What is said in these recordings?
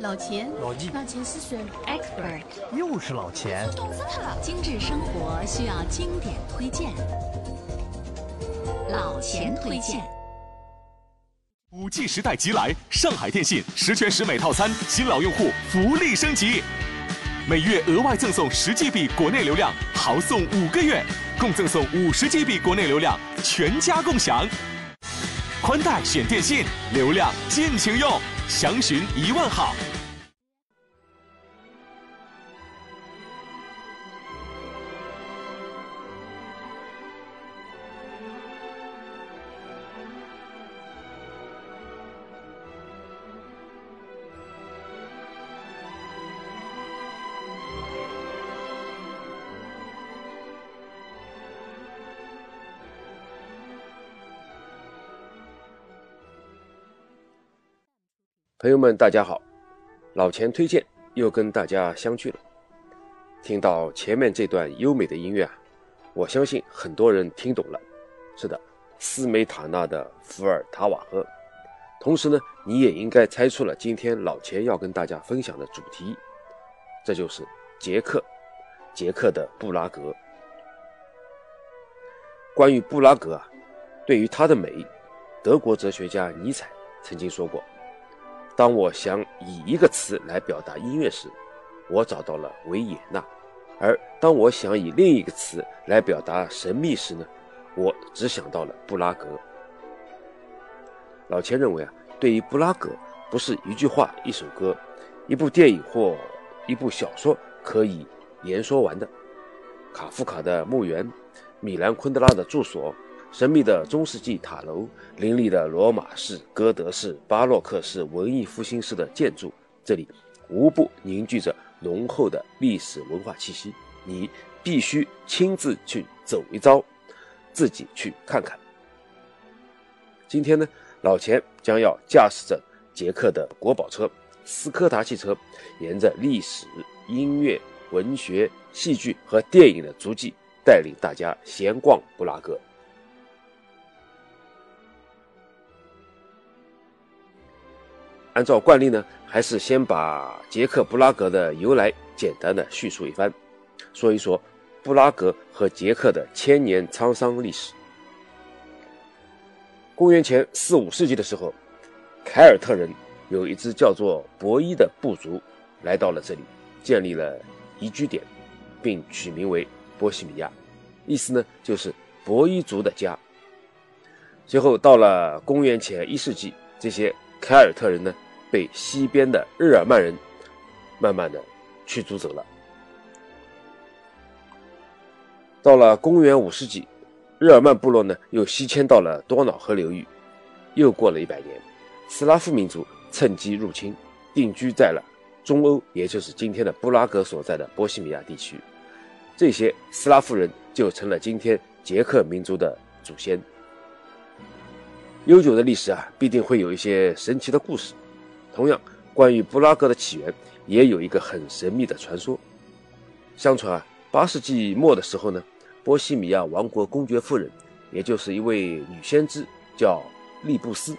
老钱，老纪，老钱是谁？expert，又是老钱。懂死他了。精致生活需要经典推荐，老钱推荐。五 G 时代即来，上海电信十全十美套餐，新老用户福利升级，每月额外赠送十 GB 国内流量，豪送五个月，共赠送五十 GB 国内流量，全家共享。宽带选电信，流量尽情用。详询一万号。朋友们，大家好！老钱推荐又跟大家相聚了。听到前面这段优美的音乐啊，我相信很多人听懂了。是的，斯梅塔纳的《伏尔塔瓦河》。同时呢，你也应该猜出了今天老钱要跟大家分享的主题，这就是捷克，捷克的布拉格。关于布拉格啊，对于它的美，德国哲学家尼采曾经说过。当我想以一个词来表达音乐时，我找到了维也纳；而当我想以另一个词来表达神秘时呢，我只想到了布拉格。老钱认为啊，对于布拉格，不是一句话、一首歌、一部电影或一部小说可以言说完的。卡夫卡的墓园，米兰昆德拉的住所。神秘的中世纪塔楼，林立的罗马式、哥德式、巴洛克式、文艺复兴式的建筑，这里无不凝聚着浓厚的历史文化气息。你必须亲自去走一遭，自己去看看。今天呢，老钱将要驾驶着捷克的国宝车斯柯达汽车，沿着历史、音乐、文学、戏剧和电影的足迹，带领大家闲逛布拉格。按照惯例呢，还是先把捷克布拉格的由来简单的叙述一番，说一说布拉格和捷克的千年沧桑历史。公元前四五世纪的时候，凯尔特人有一支叫做博伊的部族来到了这里，建立了宜居点，并取名为波西米亚，意思呢就是博伊族的家。随后到了公元前一世纪，这些凯尔特人呢。被西边的日耳曼人慢慢的驱逐走了。到了公元五世纪，日耳曼部落呢又西迁到了多瑙河流域。又过了一百年，斯拉夫民族趁机入侵，定居在了中欧，也就是今天的布拉格所在的波西米亚地区。这些斯拉夫人就成了今天捷克民族的祖先。悠久的历史啊，必定会有一些神奇的故事。同样，关于布拉格的起源，也有一个很神秘的传说。相传啊，八世纪末的时候呢，波西米亚王国公爵夫人，也就是一位女先知，叫利布斯，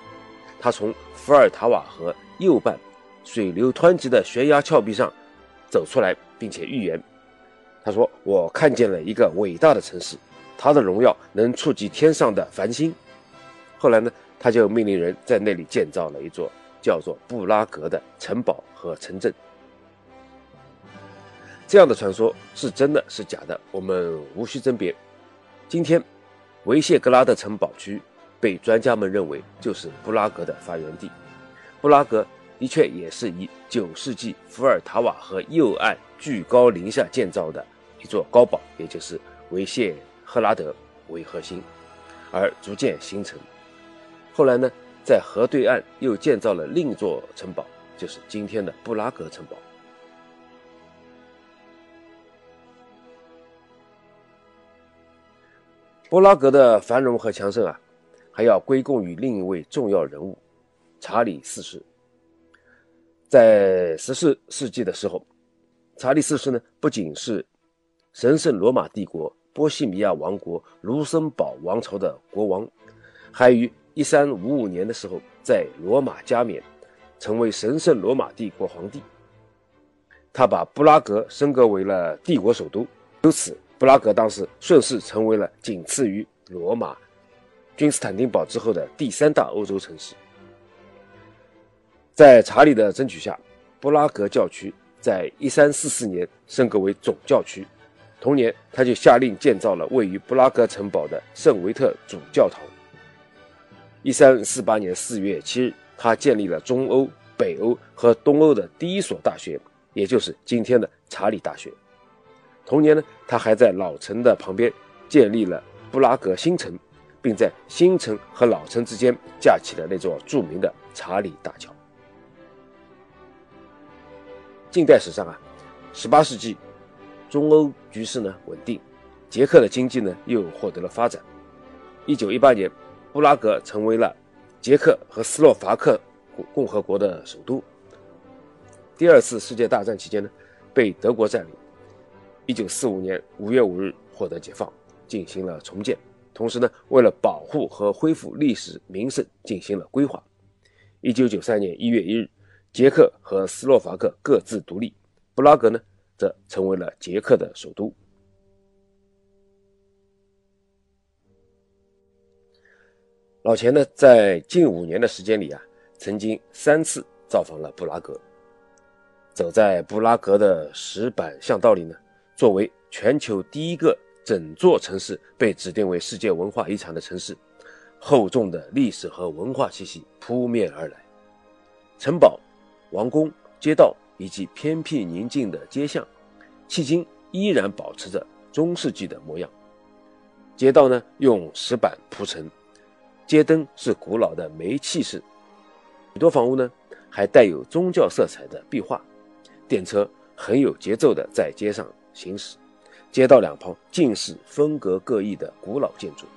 她从伏尔塔瓦河右半水流湍急的悬崖峭壁上走出来，并且预言，她说：“我看见了一个伟大的城市，它的荣耀能触及天上的繁星。”后来呢，他就命令人在那里建造了一座。叫做布拉格的城堡和城镇，这样的传说是真的是假的，我们无需甄别。今天，维谢格拉德城堡区被专家们认为就是布拉格的发源地。布拉格的确也是以九世纪伏尔塔瓦河右岸巨高临下建造的一座高堡，也就是维谢赫拉德为核心，而逐渐形成。后来呢？在河对岸又建造了另一座城堡，就是今天的布拉格城堡。布拉格的繁荣和强盛啊，还要归功于另一位重要人物——查理四世。在十四世纪的时候，查理四世呢，不仅是神圣罗马帝国波西米亚王国卢森堡王朝的国王，还与一三五五年的时候，在罗马加冕，成为神圣罗马帝国皇帝。他把布拉格升格为了帝国首都，由此布拉格当时顺势成为了仅次于罗马、君士坦丁堡之后的第三大欧洲城市。在查理的争取下，布拉格教区在1344年升格为总教区。同年，他就下令建造了位于布拉格城堡的圣维特主教堂。1348年4月7日，他建立了中欧、北欧和东欧的第一所大学。也就是今天的查理大学。同年呢，他还在老城的旁边建立了布拉格新城，并在新城和老城之间架起了那座著名的查理大桥。近代史上啊，18世纪中欧局势呢稳定，捷克的经济呢又获得了发展。1918年，布拉格成为了捷克和斯洛伐克共和国的首都。第二次世界大战期间呢，被德国占领。一九四五年五月五日获得解放，进行了重建。同时呢，为了保护和恢复历史名胜，进行了规划。一九九三年一月一日，捷克和斯洛伐克各自独立，布拉格呢，则成为了捷克的首都。老钱呢，在近五年的时间里啊，曾经三次造访了布拉格。走在布拉格的石板巷道里呢，作为全球第一个整座城市被指定为世界文化遗产的城市，厚重的历史和文化气息扑面而来。城堡、王宫、街道以及偏僻宁静的街巷，迄今依然保持着中世纪的模样。街道呢用石板铺成，街灯是古老的煤气式，许多房屋呢还带有宗教色彩的壁画。电车很有节奏地在街上行驶，街道两旁尽是风格各异的古老建筑，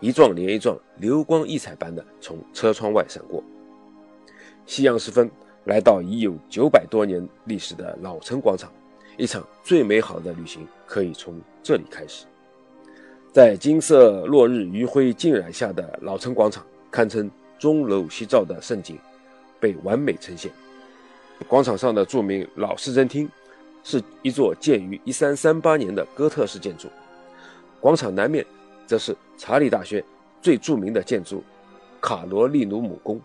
一幢连一幢，流光溢彩般的从车窗外闪过。夕阳时分，来到已有九百多年历史的老城广场，一场最美好的旅行可以从这里开始。在金色落日余晖浸染下的老城广场，堪称钟楼夕照的盛景，被完美呈现。广场上的著名老市政厅，是一座建于1338年的哥特式建筑。广场南面，则是查理大学最著名的建筑——卡罗利努姆宫。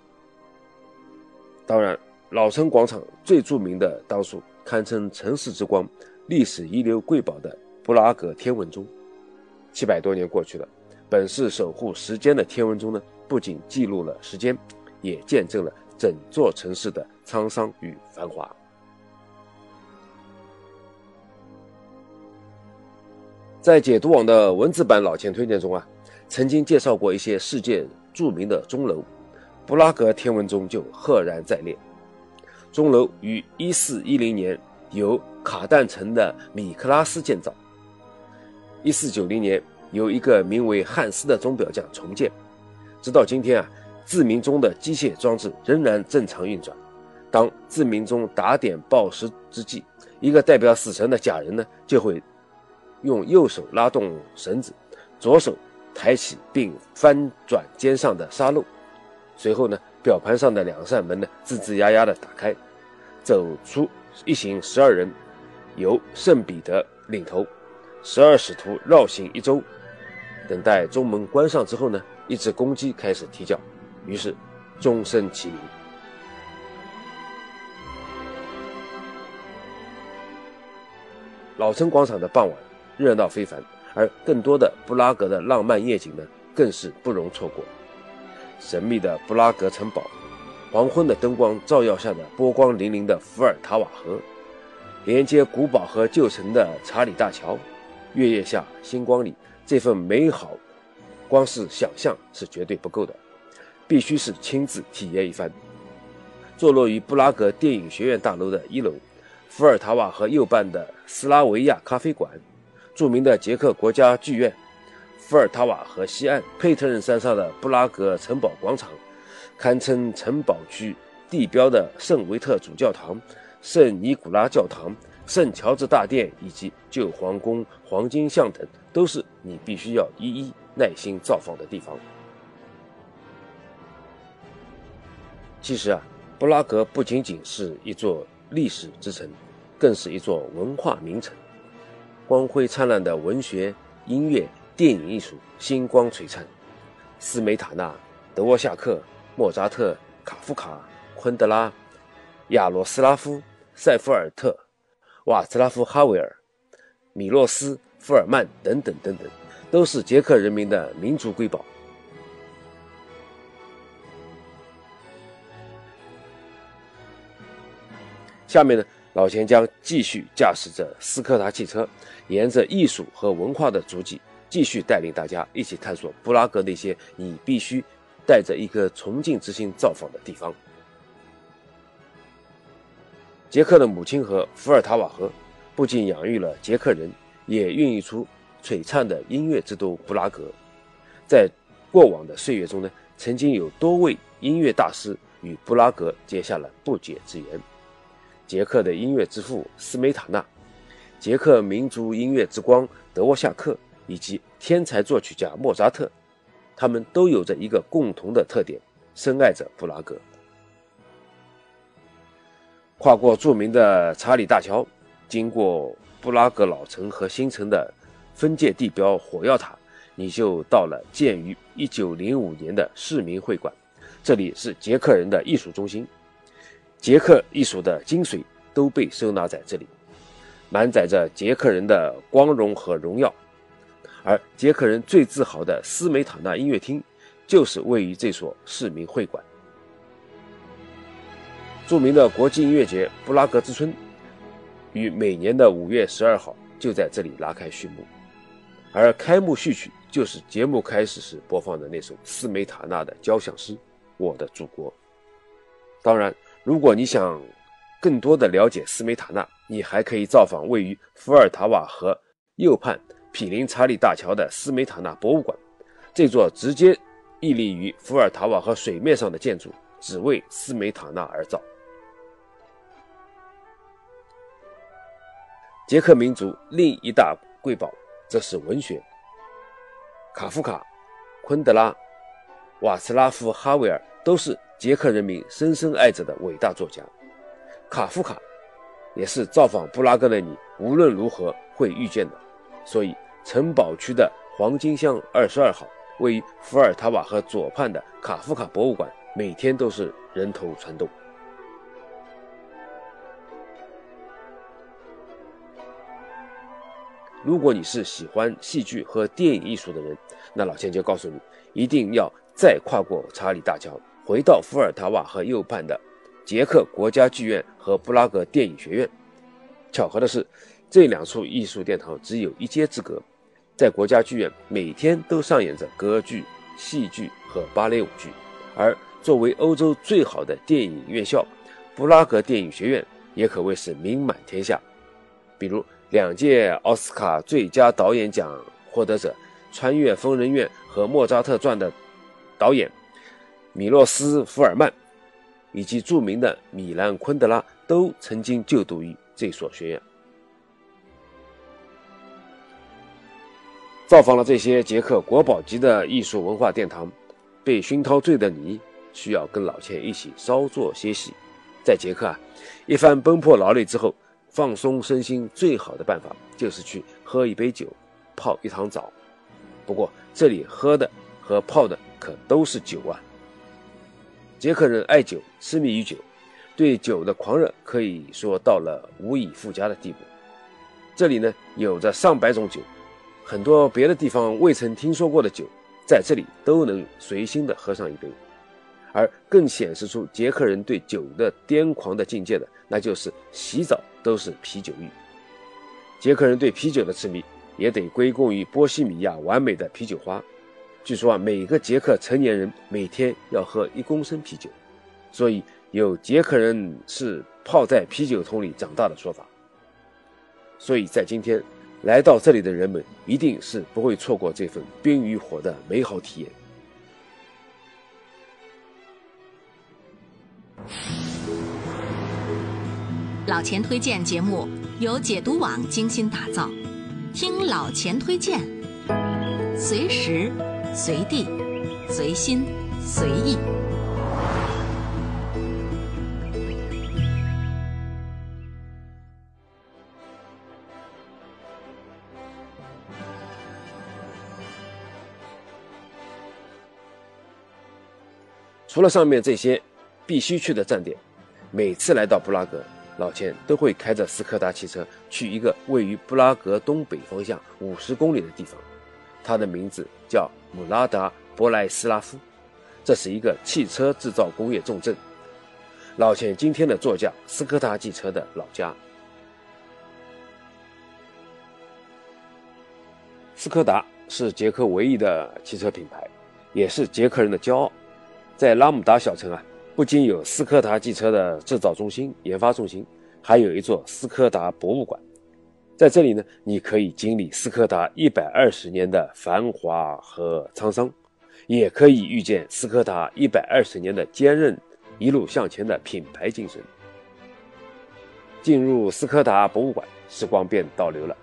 当然，老城广场最著名的当属堪称城市之光、历史遗留瑰宝的布拉格天文钟。七百多年过去了，本是守护时间的天文钟呢，不仅记录了时间，也见证了。整座城市的沧桑与繁华。在解读网的文字版老钱推荐中啊，曾经介绍过一些世界著名的钟楼，布拉格天文钟就赫然在列。钟楼于一四一零年由卡旦城的米克拉斯建造，一四九零年由一个名为汉斯的钟表匠重建，直到今天啊。自鸣钟的机械装置仍然正常运转。当自鸣钟打点报时之际，一个代表死神的假人呢，就会用右手拉动绳子，左手抬起并翻转肩上的沙漏。随后呢，表盘上的两扇门呢，吱吱呀呀的打开，走出一行十二人，由圣彼得领头，十二使徒绕行一周。等待钟门关上之后呢，一只公鸡开始啼叫。于是，钟声齐鸣。老城广场的傍晚热闹非凡，而更多的布拉格的浪漫夜景呢，更是不容错过。神秘的布拉格城堡，黄昏的灯光照耀下的波光粼粼的伏尔塔瓦河，连接古堡和旧城的查理大桥，月夜下星光里，这份美好，光是想象是绝对不够的。必须是亲自体验一番。坐落于布拉格电影学院大楼的一楼，伏尔塔瓦河右半的斯拉维亚咖啡馆，著名的捷克国家剧院，伏尔塔瓦河西岸佩特任山上的布拉格城堡广场，堪称城堡区地标的圣维特主教堂、圣尼古拉教堂、圣乔治大殿以及旧皇宫黄金像等，都是你必须要一一耐心造访的地方。其实啊，布拉格不仅仅是一座历史之城，更是一座文化名城。光辉灿烂的文学、音乐、电影艺术星光璀璨。斯梅塔纳、德沃夏克、莫扎特、卡夫卡、昆德拉、亚罗斯拉夫、塞夫尔特、瓦茨拉夫·哈维尔、米洛斯·福尔曼等等等等，都是捷克人民的民族瑰宝。下面呢，老钱将继续驾驶着斯柯达汽车，沿着艺术和文化的足迹，继续带领大家一起探索布拉格那些你必须带着一颗崇敬之心造访的地方。捷克的母亲河伏尔塔瓦河，不仅养育了捷克人，也孕育出璀璨的音乐之都布拉格。在过往的岁月中呢，曾经有多位音乐大师与布拉格结下了不解之缘。捷克的音乐之父斯梅塔纳，捷克民族音乐之光德沃夏克，以及天才作曲家莫扎特，他们都有着一个共同的特点：深爱着布拉格。跨过著名的查理大桥，经过布拉格老城和新城的分界地标火药塔，你就到了建于1905年的市民会馆。这里是捷克人的艺术中心。捷克艺术的精髓都被收纳在这里，满载着捷克人的光荣和荣耀。而捷克人最自豪的斯梅塔纳音乐厅，就是位于这所市民会馆。著名的国际音乐节布拉格之春，于每年的五月十二号就在这里拉开序幕，而开幕序曲就是节目开始时播放的那首斯梅塔纳的交响诗《我的祖国》。当然。如果你想更多的了解斯梅塔纳，你还可以造访位于伏尔塔瓦河右畔毗邻查理大桥的斯梅塔纳博物馆。这座直接屹立于伏尔塔瓦河水面上的建筑，只为斯梅塔纳而造。捷克民族另一大瑰宝，则是文学。卡夫卡、昆德拉、瓦茨拉夫·哈维尔都是。捷克人民深深爱着的伟大作家卡夫卡，也是造访布拉格的你无论如何会遇见的。所以，城堡区的黄金巷二十二号，位于伏尔塔瓦河左畔的卡夫卡博物馆，每天都是人头攒动。如果你是喜欢戏剧和电影艺术的人，那老钱就告诉你，一定要再跨过查理大桥。回到伏尔塔瓦河右畔的捷克国家剧院和布拉格电影学院。巧合的是，这两处艺术殿堂只有一街之隔。在国家剧院，每天都上演着歌剧、戏剧和芭蕾舞剧；而作为欧洲最好的电影院校，布拉格电影学院也可谓是名满天下。比如两届奥斯卡最佳导演奖获得者《穿越疯人院》和《莫扎特传》的导演。米洛斯·福尔曼以及著名的米兰·昆德拉都曾经就读于这所学院。造访了这些捷克国宝级的艺术文化殿堂，被熏陶醉的你，需要跟老钱一起稍作歇息。在捷克啊，一番奔波劳累之后，放松身心最好的办法就是去喝一杯酒，泡一汤澡。不过这里喝的和泡的可都是酒啊。捷克人爱酒，痴迷于酒，对酒的狂热可以说到了无以复加的地步。这里呢，有着上百种酒，很多别的地方未曾听说过的酒，在这里都能随心的喝上一杯。而更显示出捷克人对酒的癫狂的境界的，那就是洗澡都是啤酒浴。捷克人对啤酒的痴迷，也得归功于波西米亚完美的啤酒花。据说啊，每个捷克成年人每天要喝一公升啤酒，所以有捷克人是泡在啤酒桶里长大的说法。所以在今天来到这里的人们，一定是不会错过这份冰与火的美好体验。老钱推荐节目由解读网精心打造。听老钱推荐随时随地随心随意。除了上面这些必须去的站点每次来到布拉格老钱都会开着斯柯达汽车去一个位于布拉格东北方向五十公里的地方，它的名字叫姆拉达博莱斯拉夫，这是一个汽车制造工业重镇。老钱今天的座驾斯柯达汽车的老家。斯柯达是捷克唯一的汽车品牌，也是捷克人的骄傲。在拉姆达小城啊，不仅有斯柯达汽车的制造中心、研发中心，还有一座斯柯达博物馆。在这里呢，你可以经历斯柯达一百二十年的繁华和沧桑，也可以遇见斯柯达一百二十年的坚韧、一路向前的品牌精神。进入斯柯达博物馆，时光便倒流了，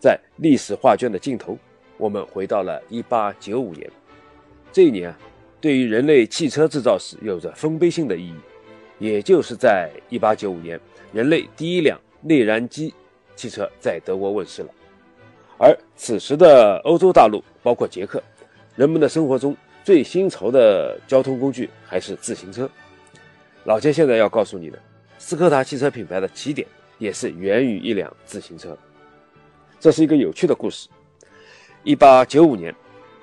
在历史画卷的尽头，我们回到了一八九五年。这一年啊。对于人类汽车制造史有着丰碑性的意义，也就是在1895年，人类第一辆内燃机汽车在德国问世了。而此时的欧洲大陆，包括捷克，人们的生活中最新潮的交通工具还是自行车。老杰现在要告诉你的，斯柯达汽车品牌的起点也是源于一辆自行车。这是一个有趣的故事。1895年。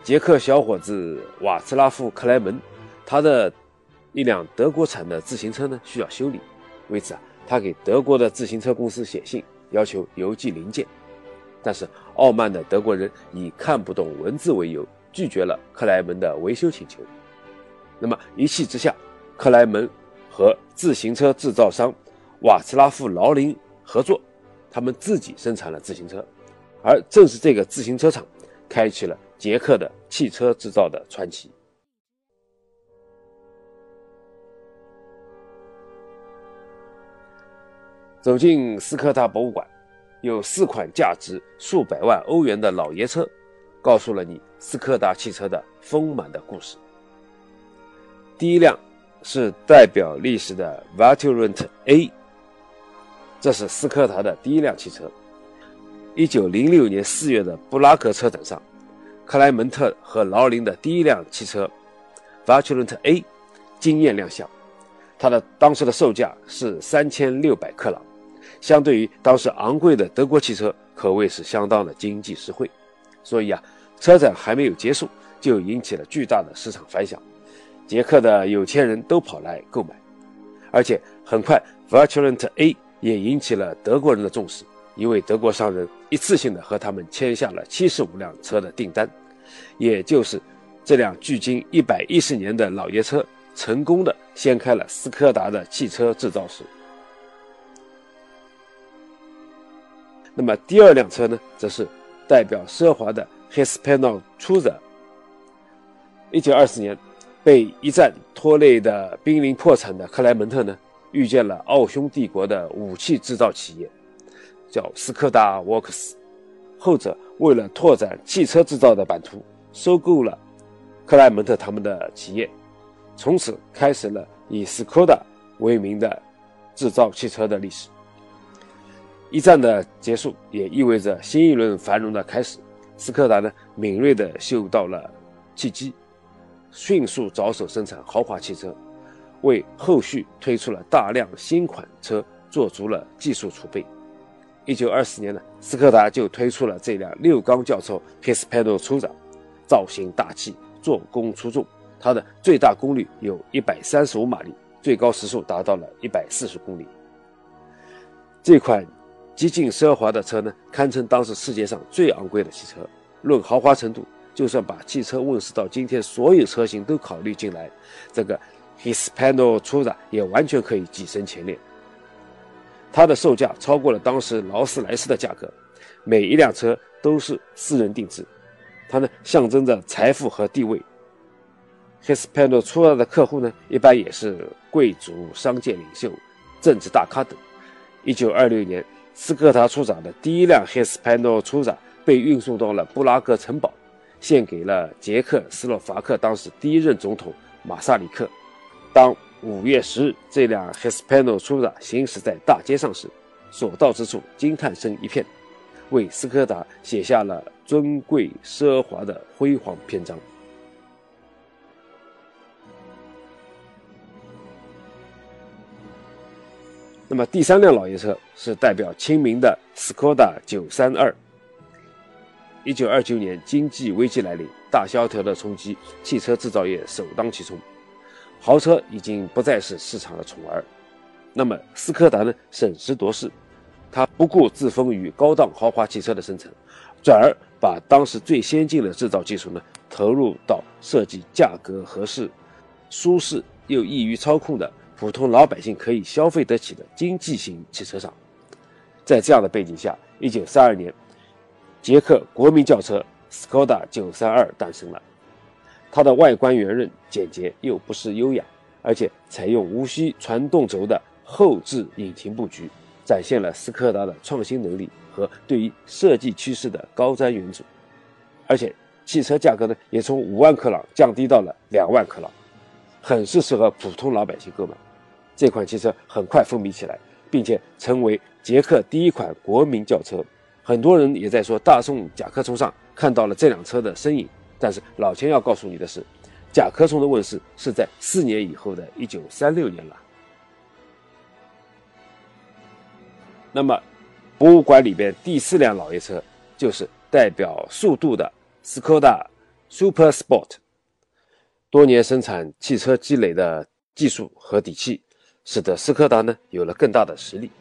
捷克小伙子瓦茨拉夫·克莱门，他的一辆德国产的自行车呢需要修理，为此啊，他给德国的自行车公司写信，要求邮寄零件。但是傲慢的德国人以看不懂文字为由，拒绝了克莱门的维修请求。那么一气之下，克莱门和自行车制造商瓦茨拉夫·劳林合作，他们自己生产了自行车，而正是这个自行车厂开启了。捷克的汽车制造的传奇。走进斯柯达博物馆，有四款价值数百万欧元的老爷车，告诉了你斯柯达汽车的丰满的故事。第一辆是代表历史的 Vaturant A，这是斯柯达的第一辆汽车。一九零六年四月的布拉格车展上。克莱门特和劳林的第一辆汽车 v a t u r a n t A 惊艳亮相，它的当时的售价是三千六百克朗，相对于当时昂贵的德国汽车，可谓是相当的经济实惠。所以啊，车展还没有结束，就引起了巨大的市场反响，捷克的有钱人都跑来购买，而且很快 v a t u r a n t A 也引起了德国人的重视。一位德国商人一次性的和他们签下了七十五辆车的订单，也就是这辆距今一百一十年的老爷车，成功的掀开了斯柯达的汽车制造史。那么第二辆车呢，则是代表奢华的 Hispano Cruiser。一九二四年，被一战拖累的濒临破产的克莱门特呢，遇见了奥匈帝国的武器制造企业。叫斯柯达沃克斯后者为了拓展汽车制造的版图，收购了克莱门特他们的企业，从此开始了以斯柯达为名的制造汽车的历史。一战的结束也意味着新一轮繁荣的开始。斯柯达呢，敏锐地嗅到了契机，迅速着手生产豪华汽车，为后续推出了大量新款车做足了技术储备。一九二四年呢，斯柯达就推出了这辆六缸轿车 Hispano c r u z a 造型大气，做工出众。它的最大功率有一百三十五马力，最高时速达到了一百四十公里。这款极尽奢华的车呢，堪称当时世界上最昂贵的汽车。论豪华程度，就算把汽车问世到今天所有车型都考虑进来，这个 Hispano c r u z a 也完全可以跻身前列。它的售价超过了当时劳斯莱斯的价格，每一辆车都是私人定制，它呢象征着财富和地位。Hispano 出来的客户呢，一般也是贵族、商界领袖、政治大咖等。一九二六年，斯柯达出厂的第一辆 Hispano 出厂被运送到了布拉格城堡，献给了捷克斯洛伐克当时第一任总统马萨里克。当五月十日，这辆 Hispano 出的行驶在大街上时，所到之处惊叹声一片，为斯柯达写下了尊贵奢华的辉煌篇章。那么第三辆老爷车是代表亲民的斯柯达九三二。一九二九年经济危机来临，大萧条的冲击，汽车制造业首当其冲。豪车已经不再是市场的宠儿。那么斯柯达呢，审时度势，他不顾自封于高档豪华汽车的生产，转而把当时最先进的制造技术呢，投入到设计价格合适、舒适又易于操控的普通老百姓可以消费得起的经济型汽车上。在这样的背景下，一九三二年。捷克国民轿车斯柯达932诞生了，它的外观圆润简洁又不失优雅，而且采用无需传动轴的后置引擎布局，展现了斯柯达的创新能力和对于设计趋势的高瞻远瞩。而且汽车价格呢也从五万克朗降低到了两万克朗，很是适合普通老百姓购买。这款汽车很快风靡起来，并且成为捷克第一款国民轿车。很多人。也在说大众甲壳虫上看到了这辆车的身影，但是老钱要告诉你的是，甲壳虫的问世是在四年以后的一九三六年了。那么，博物馆里边第四辆老爷车就是代表速度的斯柯达 Super Sport。多年生产汽车积累的技术和底气，使得斯柯达呢有了更大的实力。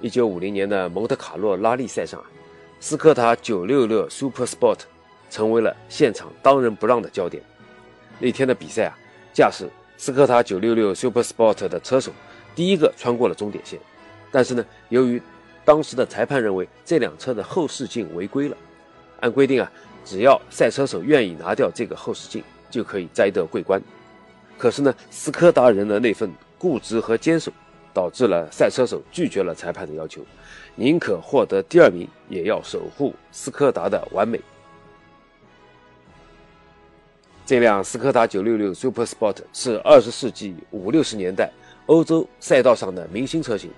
一九五零年的蒙特卡洛拉力赛上，斯柯达966 Super Sport 成为了现场当仁不让的焦点。那天的比赛啊，驾驶斯柯达966 Super Sport 的车手第一个穿过了终点线，但是呢，由于当时的裁判认为这辆车的后视镜违规了，按规定啊，只要赛车手愿意拿掉这个后视镜，就可以摘得桂冠。可是呢，斯柯达人的那份固执和坚守。导致了赛车手拒绝了裁判的要求，宁可获得第二名，也要守护斯柯达的完美。这辆斯柯达966 Super Sport 是二十世纪五六十年代欧洲赛道上的明星车型。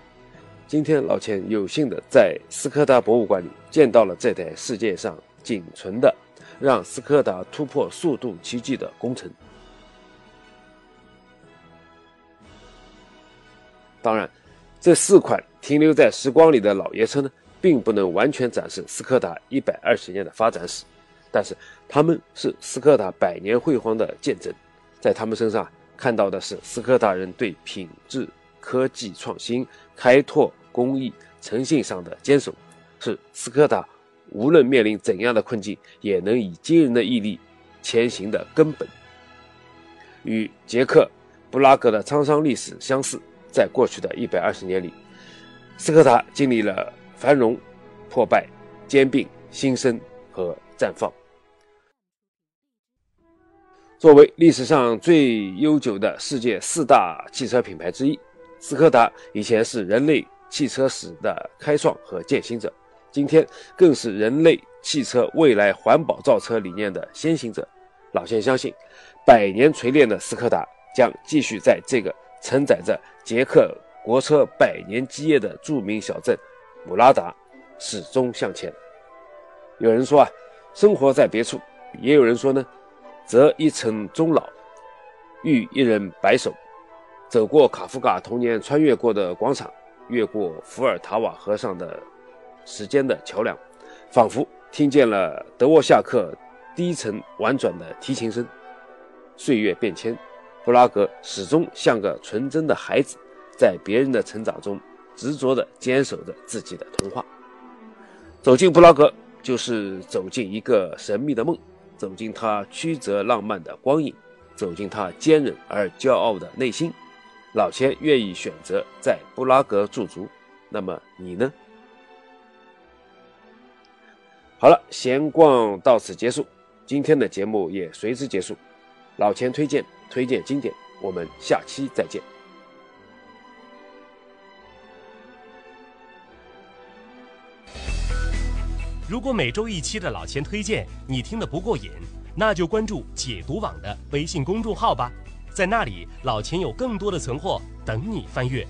今天老钱有幸的在斯柯达博物馆里见到了这台世界上仅存的让斯柯达突破速度奇迹的工程。当然，这四款停留在时光里的老爷车呢，并不能完全展示斯柯达一百二十年的发展史，但是他们是斯柯达百年辉煌的见证。在他们身上看到的是斯柯达人对品质、科技创新、开拓工艺、诚信上的坚守，是斯柯达无论面临怎样的困境，也能以惊人的毅力前行的根本。与捷克布拉格的沧桑历史相似。在过去的一百二十年里，斯柯达经历了繁荣、破败、兼并、新生和绽放。作为历史上最悠久的世界四大汽车品牌之一，斯柯达以前是人类汽车史的开创和践行者，今天更是人类汽车未来环保造车理念的先行者。老钱相信，百年锤炼的斯柯达将继续在这个。承载着捷克国车百年基业的著名小镇姆拉达，始终向前。有人说啊，生活在别处；也有人说呢，择一城终老，遇一人白首。走过卡夫卡童年穿越过的广场，越过伏尔塔瓦河上的时间的桥梁，仿佛听见了德沃夏克低沉婉转的提琴声。岁月变迁。布拉格始终像个纯真的孩子，在别人的成长中执着地坚守着自己的童话。走进布拉格，就是走进一个神秘的梦，走进他曲折浪漫的光影，走进他坚韧而骄傲的内心。老千愿意选择在布拉格驻足，那么你呢？好了，闲逛到此结束，今天的节目也随之结束。老钱推荐。推荐经典，我们下期再见。如果每周一期的老钱推荐你听得不过瘾，那就关注解读网的微信公众号吧，在那里老钱有更多的存货等你翻阅。